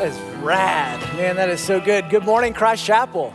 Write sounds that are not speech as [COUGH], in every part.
That is rad. Man, that is so good. Good morning, Christ Chapel.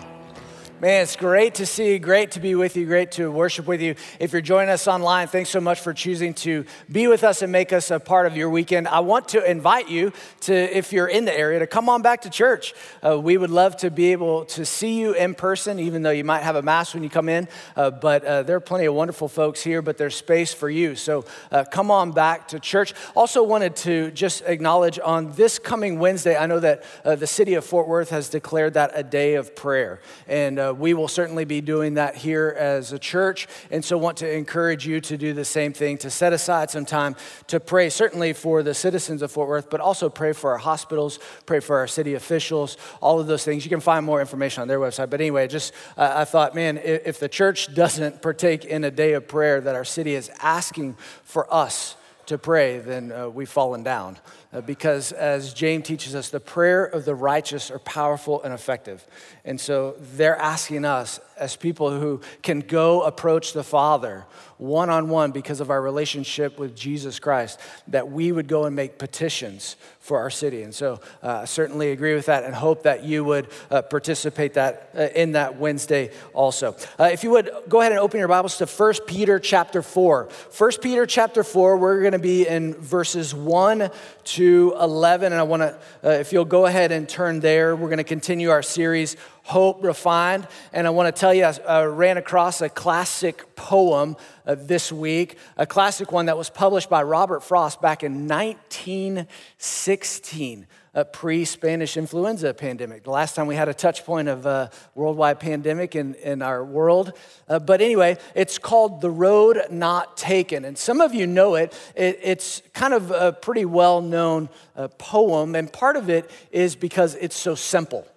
Man, it's great to see you, great to be with you, great to worship with you. If you're joining us online, thanks so much for choosing to be with us and make us a part of your weekend. I want to invite you to, if you're in the area, to come on back to church. Uh, we would love to be able to see you in person, even though you might have a mask when you come in. Uh, but uh, there are plenty of wonderful folks here, but there's space for you. So uh, come on back to church. Also, wanted to just acknowledge on this coming Wednesday, I know that uh, the city of Fort Worth has declared that a day of prayer. And uh, we will certainly be doing that here as a church. And so, want to encourage you to do the same thing, to set aside some time to pray, certainly for the citizens of Fort Worth, but also pray for our hospitals, pray for our city officials, all of those things. You can find more information on their website. But anyway, just uh, I thought, man, if the church doesn't partake in a day of prayer that our city is asking for us to pray, then uh, we've fallen down. Uh, because as James teaches us, the prayer of the righteous are powerful and effective. And so they're asking us, as people who can go approach the Father one on one because of our relationship with Jesus Christ, that we would go and make petitions for our city. And so uh, I certainly agree with that and hope that you would uh, participate that, uh, in that Wednesday also. Uh, if you would go ahead and open your Bibles to 1 Peter chapter 4. 1 Peter chapter 4, we're going to be in verses 1 to 11. And I want to, uh, if you'll go ahead and turn there, we're going to continue our series Hope Refined. And I want to tell you, I ran across a classic poem uh, this week, a classic one that was published by Robert Frost back in 1916 a pre-Spanish influenza pandemic. The last time we had a touch point of a worldwide pandemic in, in our world. Uh, but anyway, it's called The Road Not Taken. And some of you know it. it it's kind of a pretty well-known uh, poem. And part of it is because it's so simple.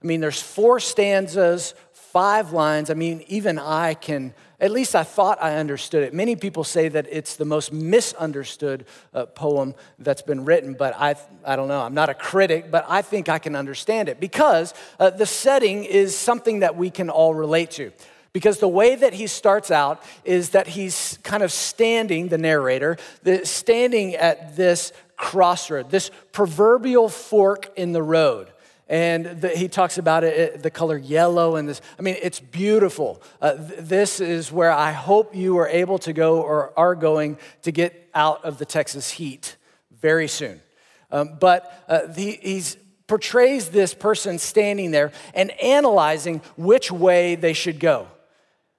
I mean, there's four stanzas, five lines. I mean, even I can, at least I thought I understood it. Many people say that it's the most misunderstood uh, poem that's been written, but I, I don't know. I'm not a critic, but I think I can understand it because uh, the setting is something that we can all relate to. Because the way that he starts out is that he's kind of standing, the narrator, the, standing at this crossroad, this proverbial fork in the road. And the, he talks about it, the color yellow and this. I mean, it's beautiful. Uh, th- this is where I hope you are able to go or are going to get out of the Texas heat very soon. Um, but uh, he portrays this person standing there and analyzing which way they should go.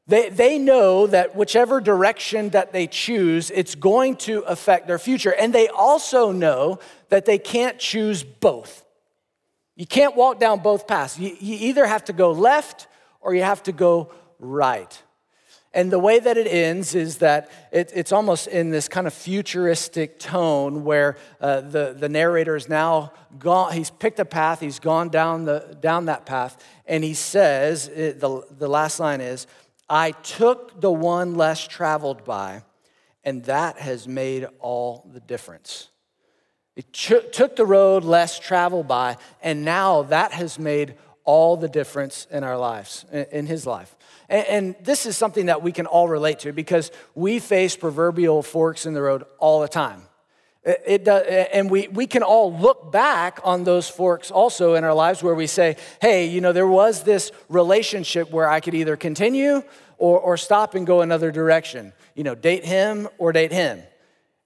They, they know that whichever direction that they choose, it's going to affect their future. And they also know that they can't choose both. You can't walk down both paths. You, you either have to go left or you have to go right. And the way that it ends is that it, it's almost in this kind of futuristic tone where uh, the, the narrator is now gone, he's picked a path, he's gone down, the, down that path, and he says, it, the, the last line is, I took the one less traveled by, and that has made all the difference. It took the road less traveled by, and now that has made all the difference in our lives, in his life. And, this is something that we can all relate to because we face proverbial forks in the road all the time. It, does, and we, we can all look back on those forks also in our lives where we say, hey, you know, there was this relationship where I could either continue or, or stop and go another direction. You know, date him or date him.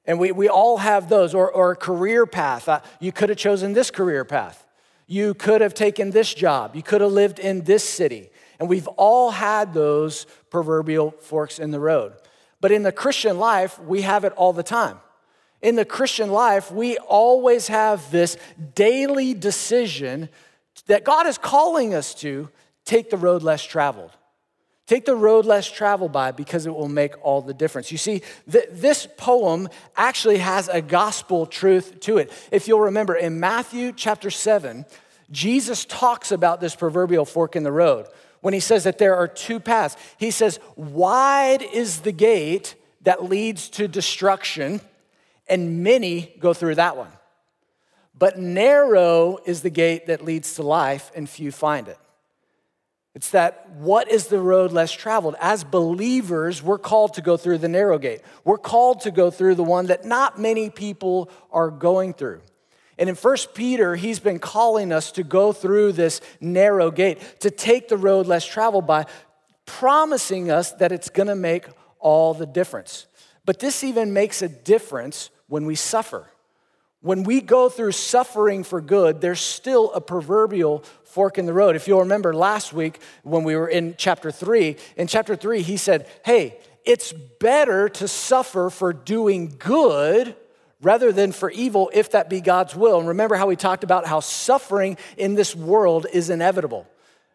And we, we all have those, or, or a career path. Uh, you could have chosen this career path. You could have taken this job. You could have lived in this city. And we've all had those proverbial forks in the road. But in the Christian life, we have it all the time. In the Christian life, we always have this daily decision that God is calling us to take the road less traveled. Take the road less traveled by because it will make all the difference. You see, th- this poem actually has a gospel truth to it. If you'll remember, in Matthew chapter 7, Jesus talks about this proverbial fork in the road when he says that there are two paths. He says, Wide is the gate that leads to destruction, and many go through that one. But narrow is the gate that leads to life, and few find it. It's that what is the road less traveled? As believers, we're called to go through the narrow gate. We're called to go through the one that not many people are going through. And in 1 Peter, he's been calling us to go through this narrow gate, to take the road less traveled by, promising us that it's gonna make all the difference. But this even makes a difference when we suffer. When we go through suffering for good, there's still a proverbial fork in the road. If you'll remember last week when we were in chapter three, in chapter three, he said, Hey, it's better to suffer for doing good rather than for evil if that be God's will. And remember how we talked about how suffering in this world is inevitable.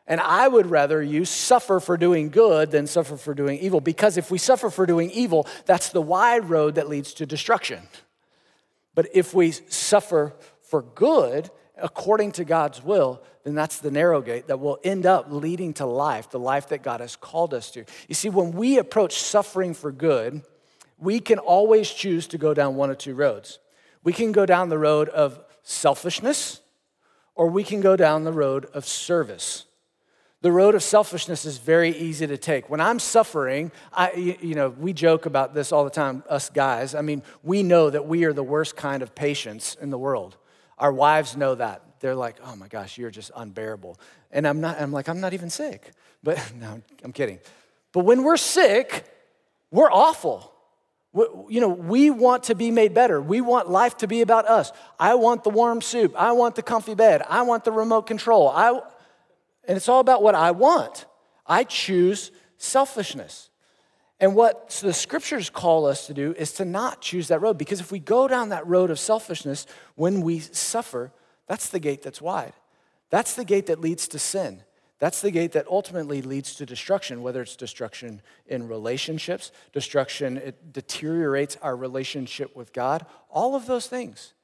And I would rather you suffer for doing good than suffer for doing evil because if we suffer for doing evil, that's the wide road that leads to destruction. But if we suffer for good, according to God's will, then that's the narrow gate that will end up leading to life, the life that God has called us to. You see, when we approach suffering for good, we can always choose to go down one of two roads. We can go down the road of selfishness, or we can go down the road of service. The road of selfishness is very easy to take. When I'm suffering, I, you know, we joke about this all the time, us guys. I mean, we know that we are the worst kind of patients in the world. Our wives know that. They're like, oh my gosh, you're just unbearable. And I'm not, I'm like, I'm not even sick. But [LAUGHS] no, I'm kidding. But when we're sick, we're awful. We, you know, we want to be made better. We want life to be about us. I want the warm soup. I want the comfy bed. I want the remote control. I, and it's all about what I want. I choose selfishness. And what the scriptures call us to do is to not choose that road. Because if we go down that road of selfishness when we suffer, that's the gate that's wide. That's the gate that leads to sin. That's the gate that ultimately leads to destruction, whether it's destruction in relationships, destruction, it deteriorates our relationship with God, all of those things.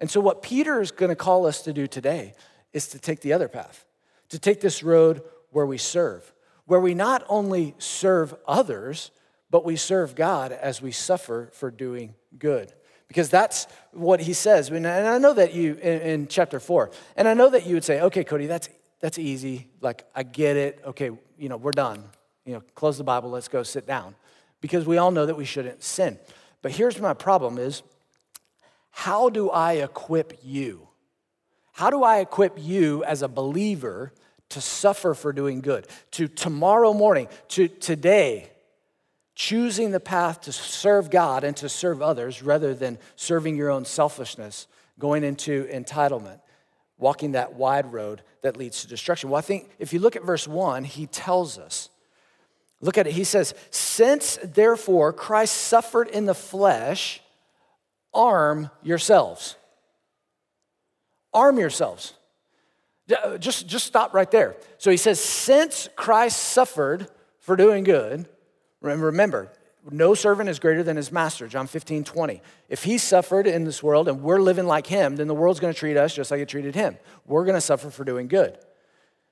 And so, what Peter is going to call us to do today is to take the other path to take this road where we serve, where we not only serve others, but we serve God as we suffer for doing good. Because that's what he says. And I know that you, in, in chapter four, and I know that you would say, okay, Cody, that's, that's easy. Like, I get it. Okay, you know, we're done. You know, close the Bible, let's go sit down. Because we all know that we shouldn't sin. But here's my problem is, how do I equip you? How do I equip you as a believer to suffer for doing good? To tomorrow morning, to today, choosing the path to serve God and to serve others rather than serving your own selfishness, going into entitlement, walking that wide road that leads to destruction. Well, I think if you look at verse 1, he tells us. Look at it. He says, Since therefore Christ suffered in the flesh, arm yourselves. Arm yourselves. Uh, just, just stop right there. So he says, since Christ suffered for doing good, remember, no servant is greater than his master, John 15, 20. If he suffered in this world and we're living like him, then the world's gonna treat us just like it treated him. We're gonna suffer for doing good.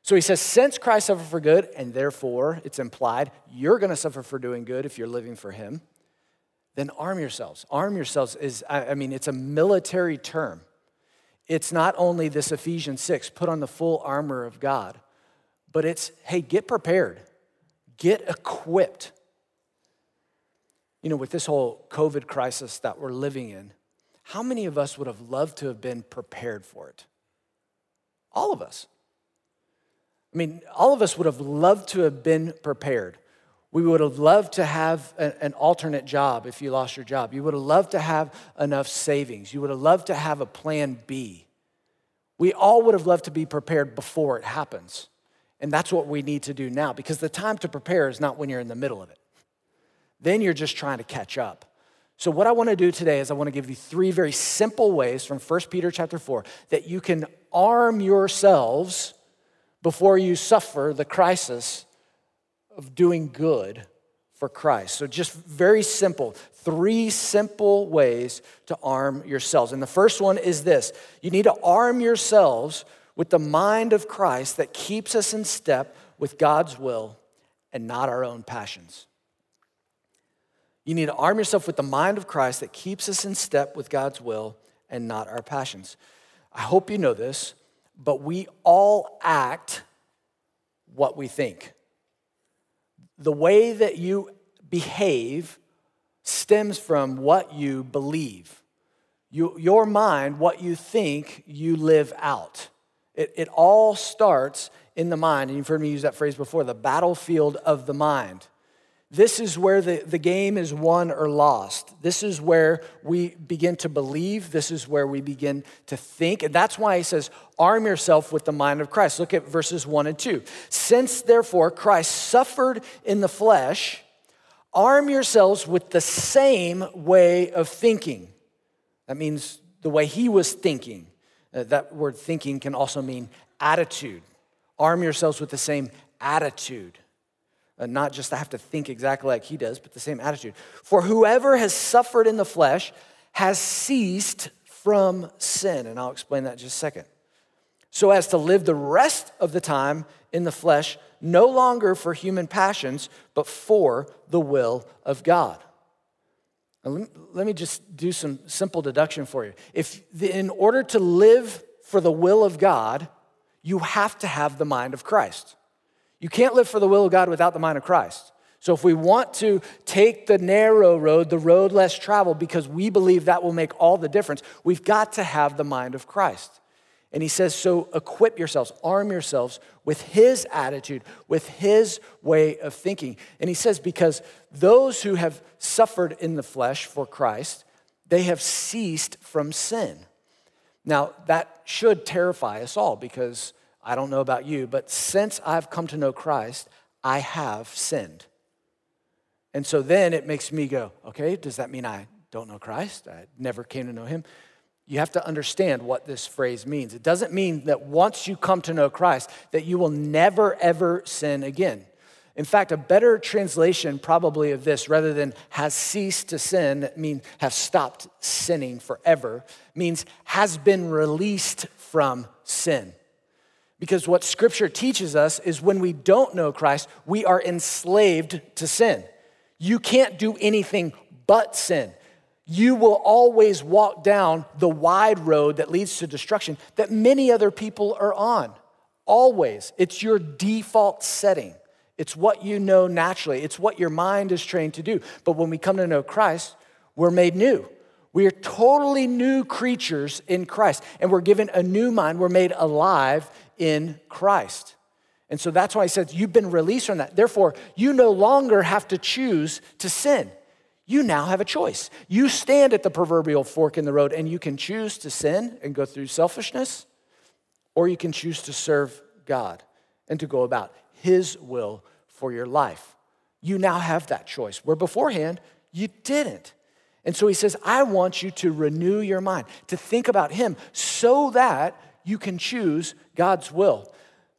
So he says, since Christ suffered for good, and therefore it's implied you're gonna suffer for doing good if you're living for him, then arm yourselves. Arm yourselves is, I mean, it's a military term. It's not only this Ephesians 6, put on the full armor of God, but it's, hey, get prepared, get equipped. You know, with this whole COVID crisis that we're living in, how many of us would have loved to have been prepared for it? All of us. I mean, all of us would have loved to have been prepared. We would have loved to have an alternate job if you lost your job. You would have loved to have enough savings. You would have loved to have a plan B. We all would have loved to be prepared before it happens. And that's what we need to do now because the time to prepare is not when you're in the middle of it. Then you're just trying to catch up. So what I want to do today is I want to give you three very simple ways from 1 Peter chapter 4 that you can arm yourselves before you suffer the crisis of doing good for Christ. So, just very simple, three simple ways to arm yourselves. And the first one is this you need to arm yourselves with the mind of Christ that keeps us in step with God's will and not our own passions. You need to arm yourself with the mind of Christ that keeps us in step with God's will and not our passions. I hope you know this, but we all act what we think the way that you behave stems from what you believe. You, your mind, what you think, you live out. It, it all starts in the mind. And you've heard me use that phrase before the battlefield of the mind. This is where the, the game is won or lost. This is where we begin to believe. This is where we begin to think. And that's why he says, arm yourself with the mind of Christ. Look at verses one and two. Since therefore Christ suffered in the flesh, arm yourselves with the same way of thinking. That means the way he was thinking. Uh, that word thinking can also mean attitude. Arm yourselves with the same attitude. Uh, not just to have to think exactly like he does, but the same attitude. For whoever has suffered in the flesh has ceased from sin. And I'll explain that in just a second. So as to live the rest of the time in the flesh, no longer for human passions, but for the will of God. let me just do some simple deduction for you. If in order to live for the will of God, you have to have the mind of Christ. You can't live for the will of God without the mind of Christ. So, if we want to take the narrow road, the road less traveled, because we believe that will make all the difference, we've got to have the mind of Christ. And he says, So equip yourselves, arm yourselves with his attitude, with his way of thinking. And he says, Because those who have suffered in the flesh for Christ, they have ceased from sin. Now, that should terrify us all because I don't know about you, but since I've come to know Christ, I have sinned. And so then it makes me go, okay, does that mean I don't know Christ? I never came to know him? You have to understand what this phrase means. It doesn't mean that once you come to know Christ, that you will never, ever sin again. In fact, a better translation probably of this, rather than has ceased to sin, mean have stopped sinning forever, means has been released from sin. Because what scripture teaches us is when we don't know Christ, we are enslaved to sin. You can't do anything but sin. You will always walk down the wide road that leads to destruction that many other people are on. Always. It's your default setting. It's what you know naturally. It's what your mind is trained to do. But when we come to know Christ, we're made new. We are totally new creatures in Christ, and we're given a new mind. We're made alive in Christ. And so that's why he says, You've been released from that. Therefore, you no longer have to choose to sin. You now have a choice. You stand at the proverbial fork in the road and you can choose to sin and go through selfishness, or you can choose to serve God and to go about his will for your life. You now have that choice, where beforehand you didn't. And so he says, I want you to renew your mind, to think about him so that you can choose God's will.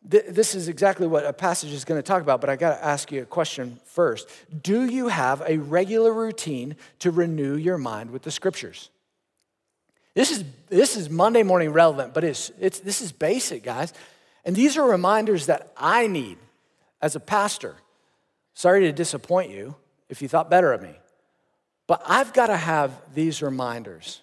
This is exactly what a passage is going to talk about, but I got to ask you a question first. Do you have a regular routine to renew your mind with the scriptures? This is, this is Monday morning relevant, but it's, it's, this is basic, guys. And these are reminders that I need as a pastor. Sorry to disappoint you if you thought better of me, but I've got to have these reminders.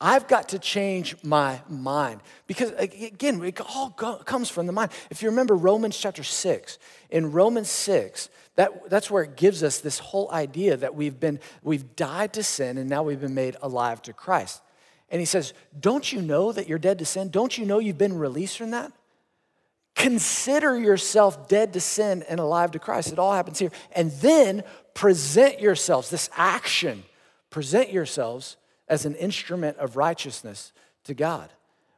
I've got to change my mind. Because again, it all comes from the mind. If you remember Romans chapter 6, in Romans 6, that, that's where it gives us this whole idea that we've been, we've died to sin and now we've been made alive to Christ. And he says, Don't you know that you're dead to sin? Don't you know you've been released from that? Consider yourself dead to sin and alive to Christ. It all happens here. And then present yourselves, this action, present yourselves as an instrument of righteousness to God.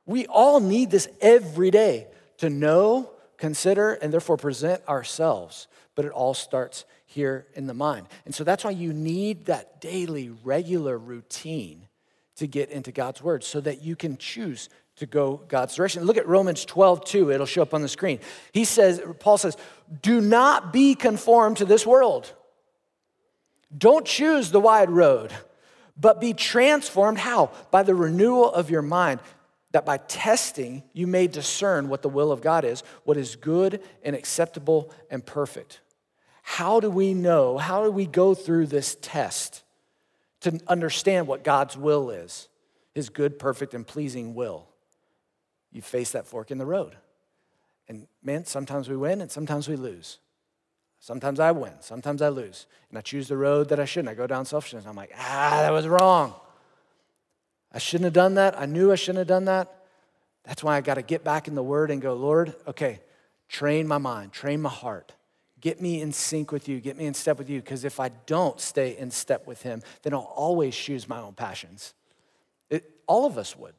We all need this every day to know, consider, and therefore present ourselves. But it all starts here in the mind. And so that's why you need that daily, regular routine to get into God's word so that you can choose to go God's direction. Look at Romans 12, 2. It'll show up on the screen. He says, Paul says, do not be conformed to this world. Don't choose the wide road but be transformed how? By the renewal of your mind, that by testing you may discern what the will of God is, what is good and acceptable and perfect. How do we know? How do we go through this test to understand what God's will is? His good, perfect, and pleasing will. You face that fork in the road. And man, sometimes we win and sometimes we lose. Sometimes I win, sometimes I lose. And I choose the road that I shouldn't. I go down selfishness. I'm like, ah, that was wrong. I shouldn't have done that. I knew I shouldn't have done that. That's why I got to get back in the Word and go, Lord, okay, train my mind, train my heart. Get me in sync with you, get me in step with you, because if I don't stay in step with Him, then I'll always choose my own passions. It, all of us would.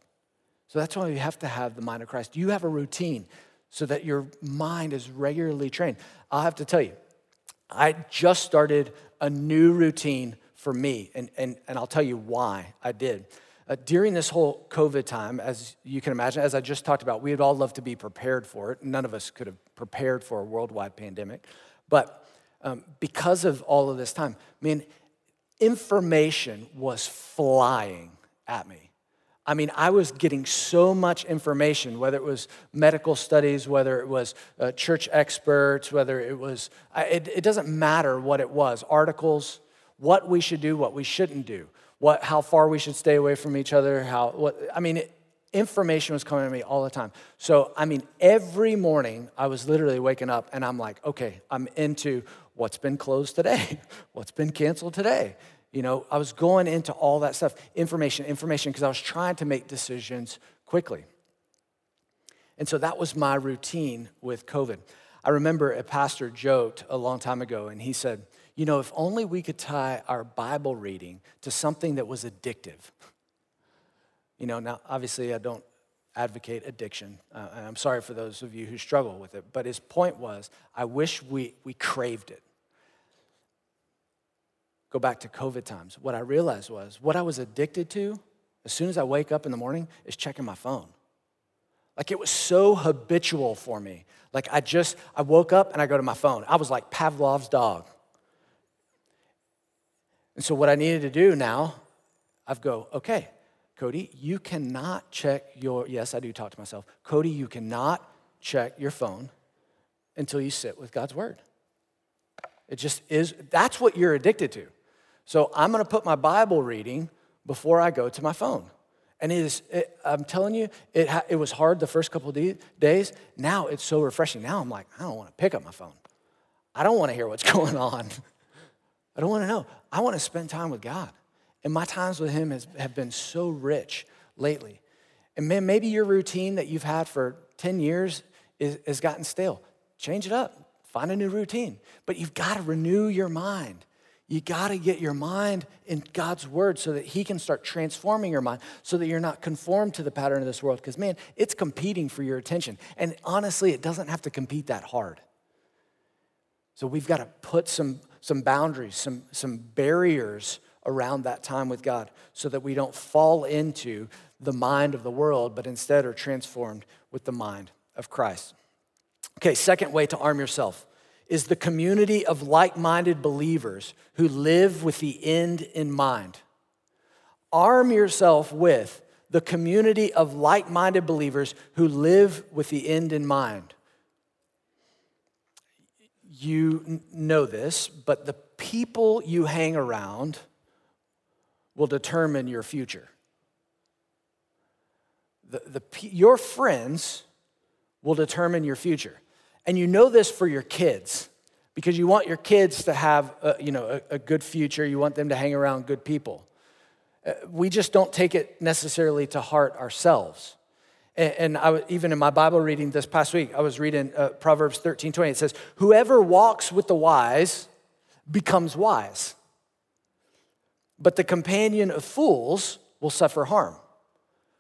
So that's why you have to have the mind of Christ. You have a routine so that your mind is regularly trained? I'll have to tell you, I just started a new routine for me, and, and, and I'll tell you why I did. Uh, during this whole COVID time, as you can imagine, as I just talked about, we would all love to be prepared for it. None of us could have prepared for a worldwide pandemic. But um, because of all of this time, I mean, information was flying at me. I mean, I was getting so much information, whether it was medical studies, whether it was uh, church experts, whether it was, it, it doesn't matter what it was, articles, what we should do, what we shouldn't do, what, how far we should stay away from each other, how, what, I mean, it, information was coming to me all the time. So, I mean, every morning I was literally waking up and I'm like, okay, I'm into what's been closed today, [LAUGHS] what's been canceled today. You know, I was going into all that stuff, information, information, because I was trying to make decisions quickly. And so that was my routine with COVID. I remember a pastor joked a long time ago, and he said, You know, if only we could tie our Bible reading to something that was addictive. You know, now obviously I don't advocate addiction. Uh, and I'm sorry for those of you who struggle with it. But his point was, I wish we, we craved it. Go back to COVID times. What I realized was what I was addicted to as soon as I wake up in the morning is checking my phone. Like it was so habitual for me. Like I just, I woke up and I go to my phone. I was like Pavlov's dog. And so what I needed to do now, I've go, okay, Cody, you cannot check your, yes, I do talk to myself. Cody, you cannot check your phone until you sit with God's word. It just is, that's what you're addicted to. So I'm gonna put my Bible reading before I go to my phone. And it is, it, I'm telling you, it, it was hard the first couple of days. Now it's so refreshing. Now I'm like, I don't wanna pick up my phone. I don't wanna hear what's [LAUGHS] going on. I don't wanna know. I wanna spend time with God. And my times with him has, have been so rich lately. And man, maybe your routine that you've had for 10 years is, has gotten stale. Change it up, find a new routine. But you've got to renew your mind. You got to get your mind in God's word so that He can start transforming your mind so that you're not conformed to the pattern of this world. Because, man, it's competing for your attention. And honestly, it doesn't have to compete that hard. So we've got to put some, some boundaries, some, some barriers around that time with God so that we don't fall into the mind of the world, but instead are transformed with the mind of Christ. Okay, second way to arm yourself is the community of like minded believers who live with the end in mind. Arm yourself with the community of like minded believers who live with the end in mind. You know this, but the people you hang around will determine your future. The, the, your friends will determine your future. And you know this for your kids because you want your kids to have a, you know, a, a good future. You want them to hang around good people. Uh, we just don't take it necessarily to heart ourselves. And, I, even in my Bible reading this past week, I was reading uh, Proverbs 13 20. It says, Whoever walks with the wise becomes wise but the companion of fools will suffer harm.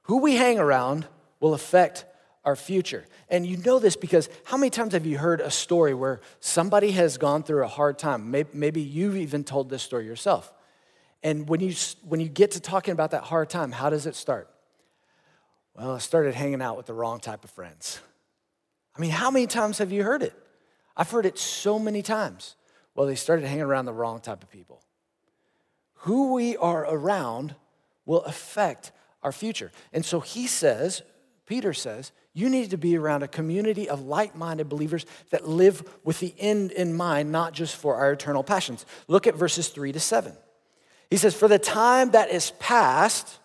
Who we hang around will affect our future. And you know this because how many times have you heard a story where somebody has gone through a hard time? Maybe you've even told this story yourself. And when you, when you get to talking about that hard time, how does it start? Well, I started hanging out with the wrong type of friends. I mean, how many times have you heard it? I've heard it so many times. Well, they started hanging around the wrong type of people who we are around will affect our future. And so he says, Peter says, you need to be around a community of like minded believers that live with the end in mind, not just for our eternal passions. Look at verses three to seven. He says, For the time that is past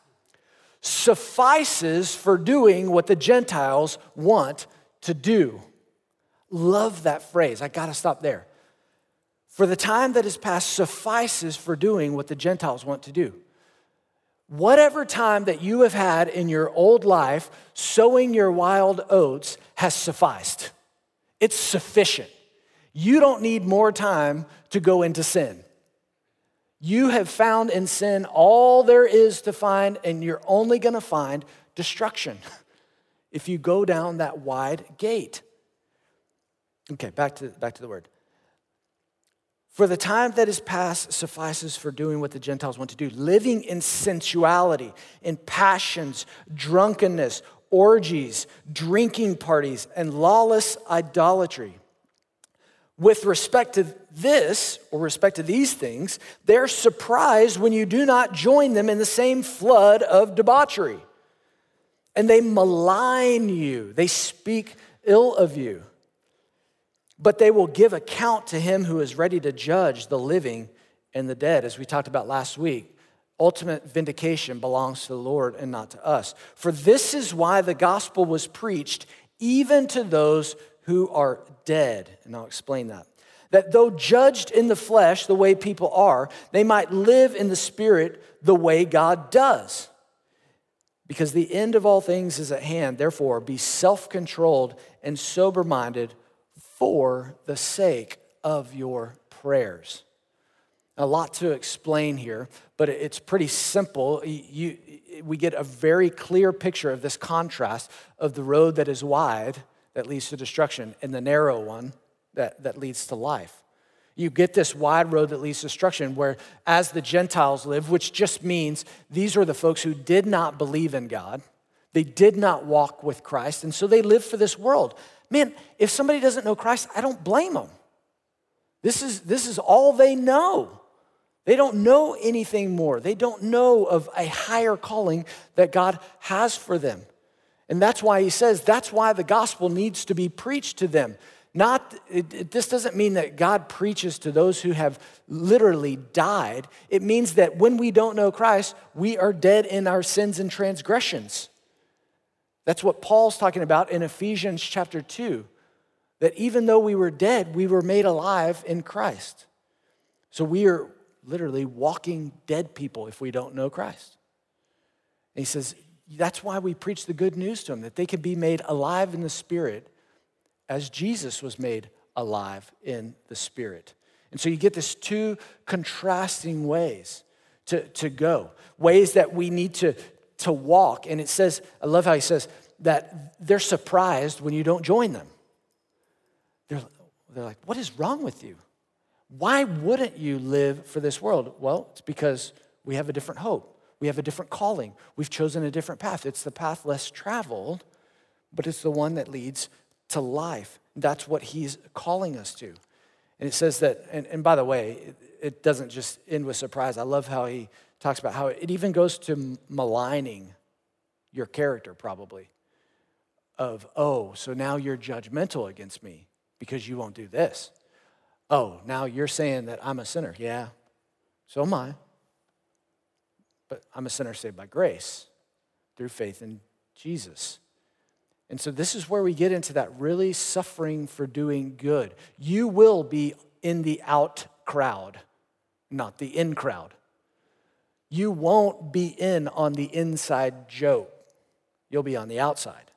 suffices for doing what the Gentiles want to do. Love that phrase. I gotta stop there. For the time that is past suffices for doing what the Gentiles want to do. Whatever time that you have had in your old life sowing your wild oats has sufficed. It's sufficient. You don't need more time to go into sin. You have found in sin all there is to find, and you're only going to find destruction [LAUGHS] if you go down that wide gate. Okay, back to, back to the word. For the time that is past suffices for doing what the Gentiles want to do, living in sensuality, in passions, drunkenness, orgies, drinking parties, and lawless idolatry. With respect to this, or respect to these things, they're surprised when you do not join them in the same flood of debauchery. And they malign you, they speak ill of you. But they will give account to him who is ready to judge the living and the dead, as we talked about last week. Ultimate vindication belongs to the Lord and not to us. For this is why the gospel was preached even to those who are dead. And I'll explain that. That though judged in the flesh the way people are, they might live in the spirit the way God does. Because the end of all things is at hand. Therefore, be self controlled and sober minded for the sake of your prayers. A lot to explain here, but it's pretty simple. You, we get a very clear picture of this contrast of the road that is wide that leads to destruction and the narrow one that, that leads to life. You get this wide road that leads to destruction, where as the Gentiles live, which just means these are the folks who did not believe in God, they did not walk with Christ, and so they live for this world. Man, if somebody doesn't know Christ, I don't blame them. This is, this is all they know. They don't know anything more. They don't know of a higher calling that God has for them. And that's why he says that's why the gospel needs to be preached to them. Not, it, it, this doesn't mean that God preaches to those who have literally died. It means that when we don't know Christ, we are dead in our sins and transgressions. That's what Paul's talking about in Ephesians chapter 2. That even though we were dead, we were made alive in Christ. So we are literally walking dead people if we don't know Christ. And he says, that's why we preach the good news to them, that they can be made alive in the Spirit as Jesus was made alive in the Spirit. And so you get this two contrasting ways to, to go, ways that we need to, to walk. And it says, I love how he says that they're surprised when you don't join them. They're, they're like, what is wrong with you? Why wouldn't you live for this world? Well, it's because we have a different hope. We have a different calling. We've chosen a different path. It's the path less traveled, but it's the one that leads to life. That's what he's calling us to. And it says that, and, and by the way, it, it doesn't just end with surprise. I love how he talks about how it even goes to maligning your character, probably. Of, oh, so now you're judgmental against me because you won't do this. Oh, now you're saying that I'm a sinner. Yeah, so am I. But I'm a sinner saved by grace through faith in Jesus. And so this is where we get into that really suffering for doing good. You will be in the out crowd, not the in crowd. You won't be in on the inside joke. You'll be on the outside.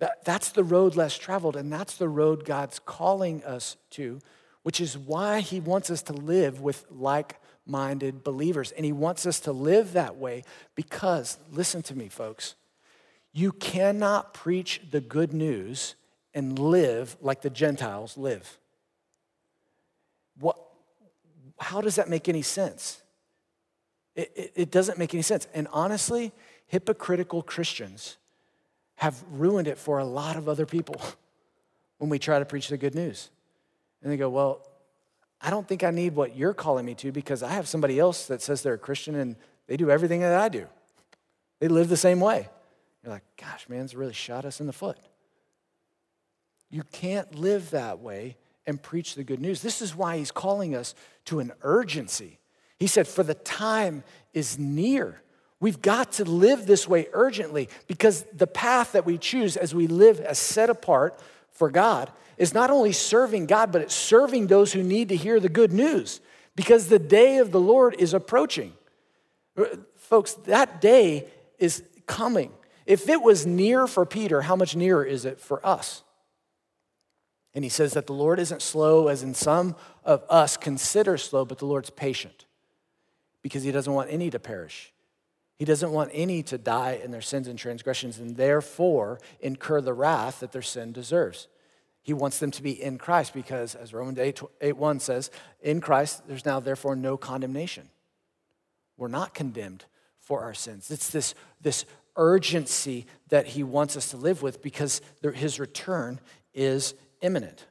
That, that's the road less traveled, and that's the road God's calling us to, which is why He wants us to live with like minded believers. And he wants us to live that way because, listen to me, folks, you cannot preach the good news and live like the Gentiles live. What, how does that make any sense? It, it, it doesn't make any sense. And honestly, hypocritical Christians have ruined it for a lot of other people [LAUGHS] when we try to preach the good news. And they go, well, I don't think I need what you're calling me to because I have somebody else that says they're a Christian and they do everything that I do. They live the same way. You're like, gosh, man, it's really shot us in the foot. You can't live that way and preach the good news. This is why he's calling us to an urgency. He said, For the time is near. We've got to live this way urgently because the path that we choose as we live as set apart for God is not only serving God, but it's serving those who need to hear the good news because the day of the Lord is approaching. Uh, folks, that day is coming. If it was near for Peter, how much nearer is it for us? And he says that the Lord isn't slow, as in some of us consider slow, but the Lord's patient because he doesn't want any to perish. He doesn't want any to die in their sins and transgressions and therefore incur the wrath that their sin deserves. He wants them to be in Christ because, as Romans 8, 8 1 says, in Christ there's now therefore no condemnation. We're not condemned for our sins. It's this, this urgency that he wants us to live with because his return is imminent.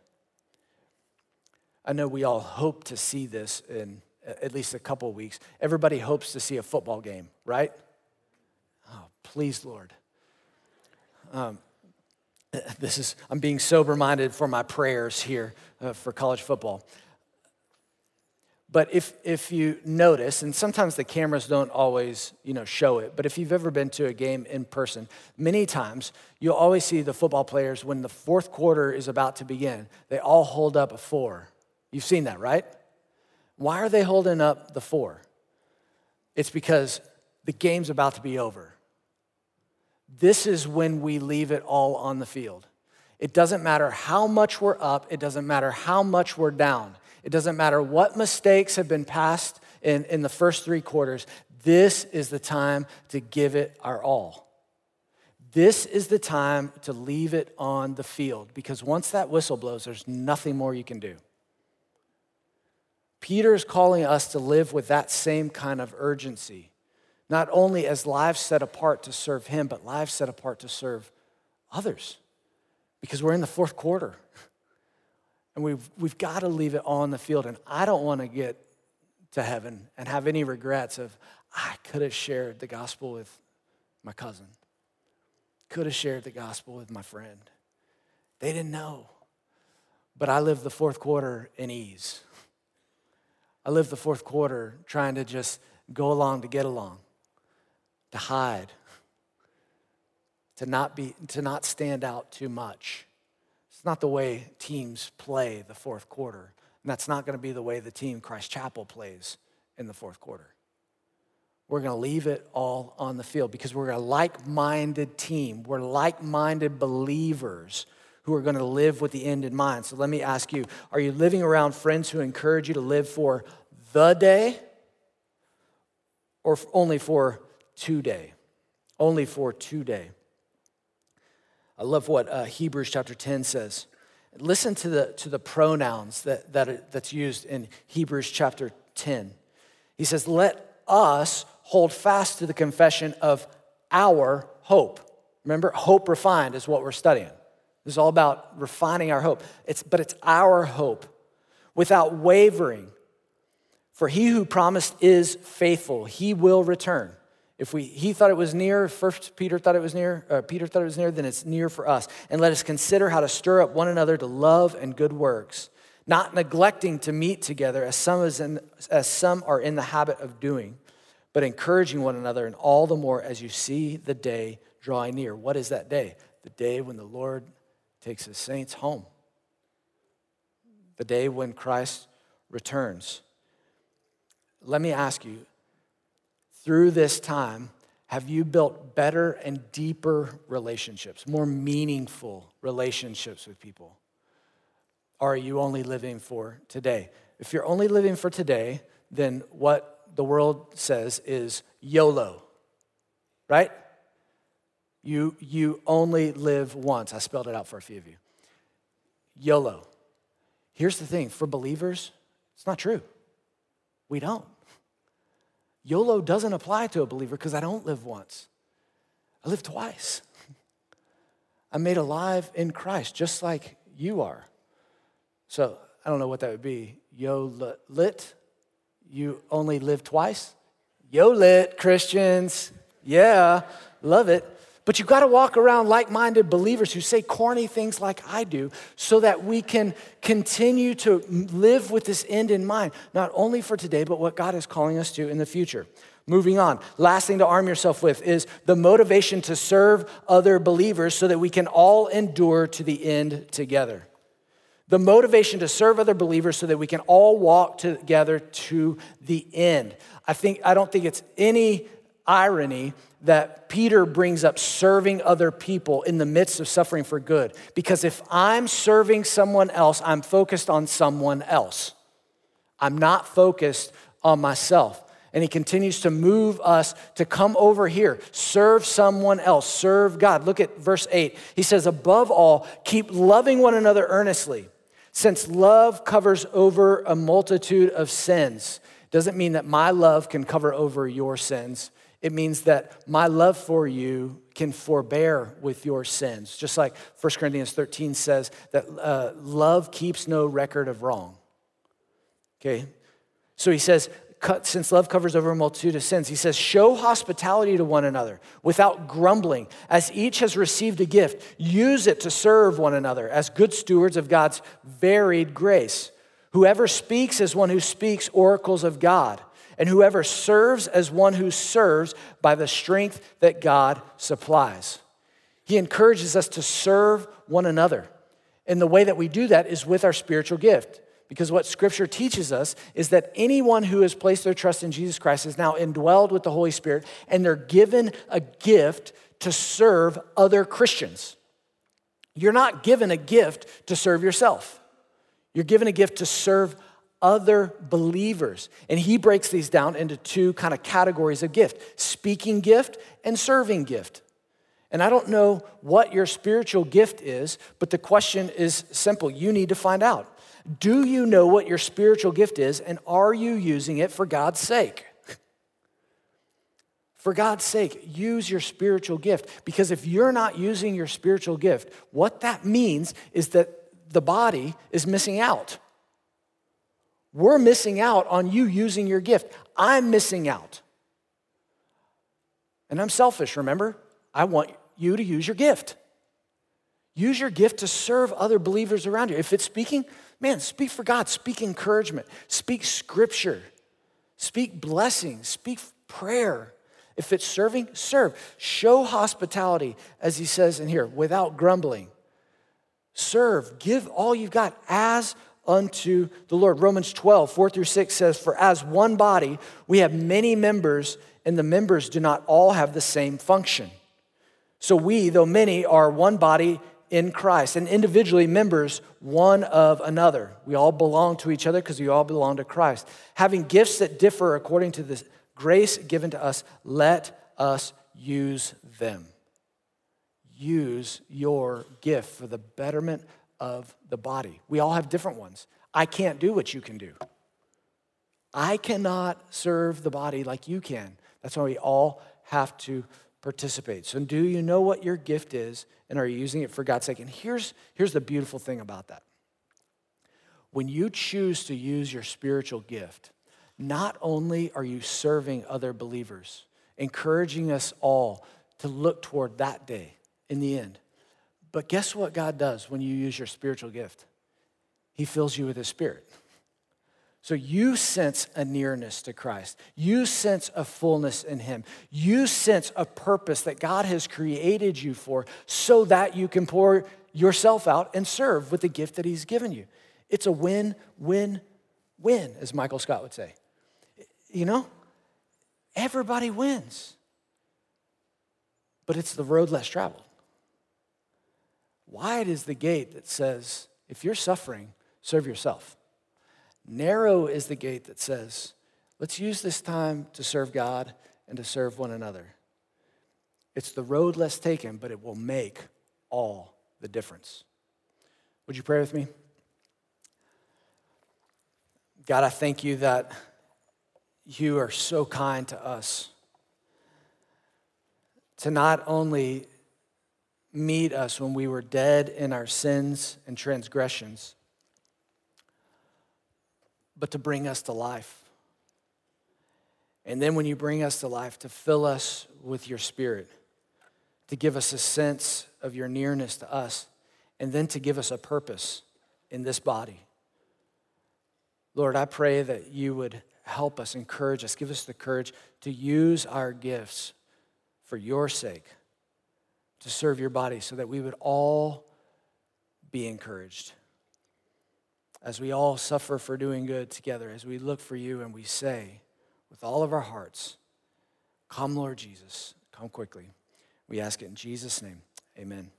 I know we all hope to see this in at least a couple weeks. Everybody hopes to see a football game, right? Oh, please, Lord. Um, [LAUGHS] this is, I'm being sober minded for my prayers here uh, for college football. But if, if you notice, and sometimes the cameras don't always you know, show it, but if you've ever been to a game in person, many times you'll always see the football players when the fourth quarter is about to begin, they all hold up a four. You've seen that, right? Why are they holding up the four? It's because the game's about to be over. This is when we leave it all on the field. It doesn't matter how much we're up, it doesn't matter how much we're down, it doesn't matter what mistakes have been passed in, in the first three quarters. This is the time to give it our all. This is the time to leave it on the field because once that whistle blows, there's nothing more you can do. Peter is calling us to live with that same kind of urgency, not only as lives set apart to serve Him, but lives set apart to serve others, because we're in the fourth quarter. [LAUGHS] And we've, we've got to leave it all on the field. And I don't want to get to heaven and have any regrets of, I could have shared the gospel with my cousin, could have shared the gospel with my friend. They didn't know. But I lived the fourth quarter in ease. I lived the fourth quarter trying to just go along to get along, to hide, to not be to not stand out too much. It's not the way teams play the fourth quarter. And that's not going to be the way the team Christ Chapel plays in the fourth quarter. We're going to leave it all on the field because we're a like minded team. We're like minded believers who are going to live with the end in mind. So let me ask you are you living around friends who encourage you to live for the day or only for today? Only for today. I love what uh, Hebrews chapter 10 says. Listen to the, to the pronouns that, that that's used in Hebrews chapter 10. He says, Let us hold fast to the confession of our hope. Remember, hope refined is what we're studying. This is all about refining our hope. It's, but it's our hope without wavering. For he who promised is faithful, he will return. If we, he thought it was near, first Peter thought it was near, uh, Peter thought it was near, then it's near for us. And let us consider how to stir up one another to love and good works, not neglecting to meet together as some, is in, as some are in the habit of doing, but encouraging one another, and all the more as you see the day drawing near. What is that day? The day when the Lord takes his saints home. The day when Christ returns. Let me ask you through this time, have you built better and deeper relationships, more meaningful relationships with people? Or are you only living for today? If you're only living for today, then what the world says is YOLO, right? You, you only live once. I spelled it out for a few of you. YOLO. Here's the thing for believers, it's not true. We don't. YOLO doesn't apply to a believer because I don't live once, I live twice. [LAUGHS] I'm made alive in Christ, just like you are. So I don't know what that would be. Yo lit? You only live twice? Yo lit, Christians. Yeah, love it. But you've got to walk around like minded believers who say corny things like I do so that we can continue to live with this end in mind, not only for today, but what God is calling us to in the future. Moving on, last thing to arm yourself with is the motivation to serve other believers so that we can all endure to the end together. The motivation to serve other believers so that we can all walk together to the end. I think I don't think it's any irony that Peter brings up serving other people in the midst of suffering for good. Because if I'm serving someone else, I'm focused on someone else. I'm not focused on myself. And he continues to move us to come over here, serve someone else, serve God. Look at verse 8. He says, Above all, keep loving one another earnestly, since love covers over a multitude of sins. Doesn't mean that my love can cover over your sins. It means that my love for you can forbear with your sins. Just like 1 Corinthians 13 says that uh, love keeps no record of wrong. Okay? So he says, since love covers over a multitude of sins, he says, show hospitality to one another without grumbling. As each has received a gift, use it to serve one another as good stewards of God's varied grace. Whoever speaks is one who speaks oracles of God, and whoever serves as one who serves by the strength that God supplies. He encourages us to serve one another. And the way that we do that is with our spiritual gift. Because what scripture teaches us is that anyone who has placed their trust in Jesus Christ is now indwelled with the Holy Spirit and they're given a gift to serve other Christians. You're not given a gift to serve yourself, you're given a gift to serve other believers. And he breaks these down into two kind of categories of gift speaking gift and serving gift. And I don't know what your spiritual gift is, but the question is simple. You need to find out. Do you know what your spiritual gift is, and are you using it for God's sake? [LAUGHS] For God's sake, use your spiritual gift. Because if you're not using your spiritual gift, what that means is that the body is missing out. We're missing out on you using your gift. I'm missing out. And I'm selfish, remember? I want you to use your gift. Use your gift to serve other believers around you. If it's speaking, man, speak for God, speak encouragement, speak scripture, speak blessing, speak prayer. If it's serving, serve. Show hospitality, as he says in here, without grumbling. Serve, give all you've got as unto the Lord. Romans 12, 4 through 6 says, For as one body, we have many members, and the members do not all have the same function. So we, though many, are one body in Christ and individually members one of another. We all belong to each other because we all belong to Christ. Having gifts that differ according to the grace given to us, let us use them. Use your gift for the betterment of the body. We all have different ones. I can't do what you can do. I cannot serve the body like you can. That's why we all have to participate. So, do you know what your gift is and are you using it for God's sake? And here's, here's the beautiful thing about that. When you choose to use your spiritual gift, not only are you serving other believers, encouraging us all to look toward that day in the end, but guess what God does when you use your spiritual gift? He fills you with His Spirit. So you sense a nearness to Christ. You sense a fullness in Him. You sense a purpose that God has created you for so that you can pour yourself out and serve with the gift that He's given you. It's a win, win, win, as Michael Scott would say. You know, everybody wins, but it's the road less traveled. Wide is the gate that says, if you're suffering, serve yourself. Narrow is the gate that says, let's use this time to serve God and to serve one another. It's the road less taken, but it will make all the difference. Would you pray with me? God, I thank you that you are so kind to us to not only meet us when we were dead in our sins and transgressions, but to bring us to life. And then when you bring us to life, to fill us with your spirit, to give us a sense of your nearness to us, and then to give us a purpose in this body. Lord, I pray that you would help us, encourage us, give us the courage to use our gifts for your sake, to serve your body, so that we would all be encouraged as we all suffer for doing good together, as we look for you and we say with all of our hearts, Come, Lord Jesus. Come quickly. We ask it in Jesus' name. Amen.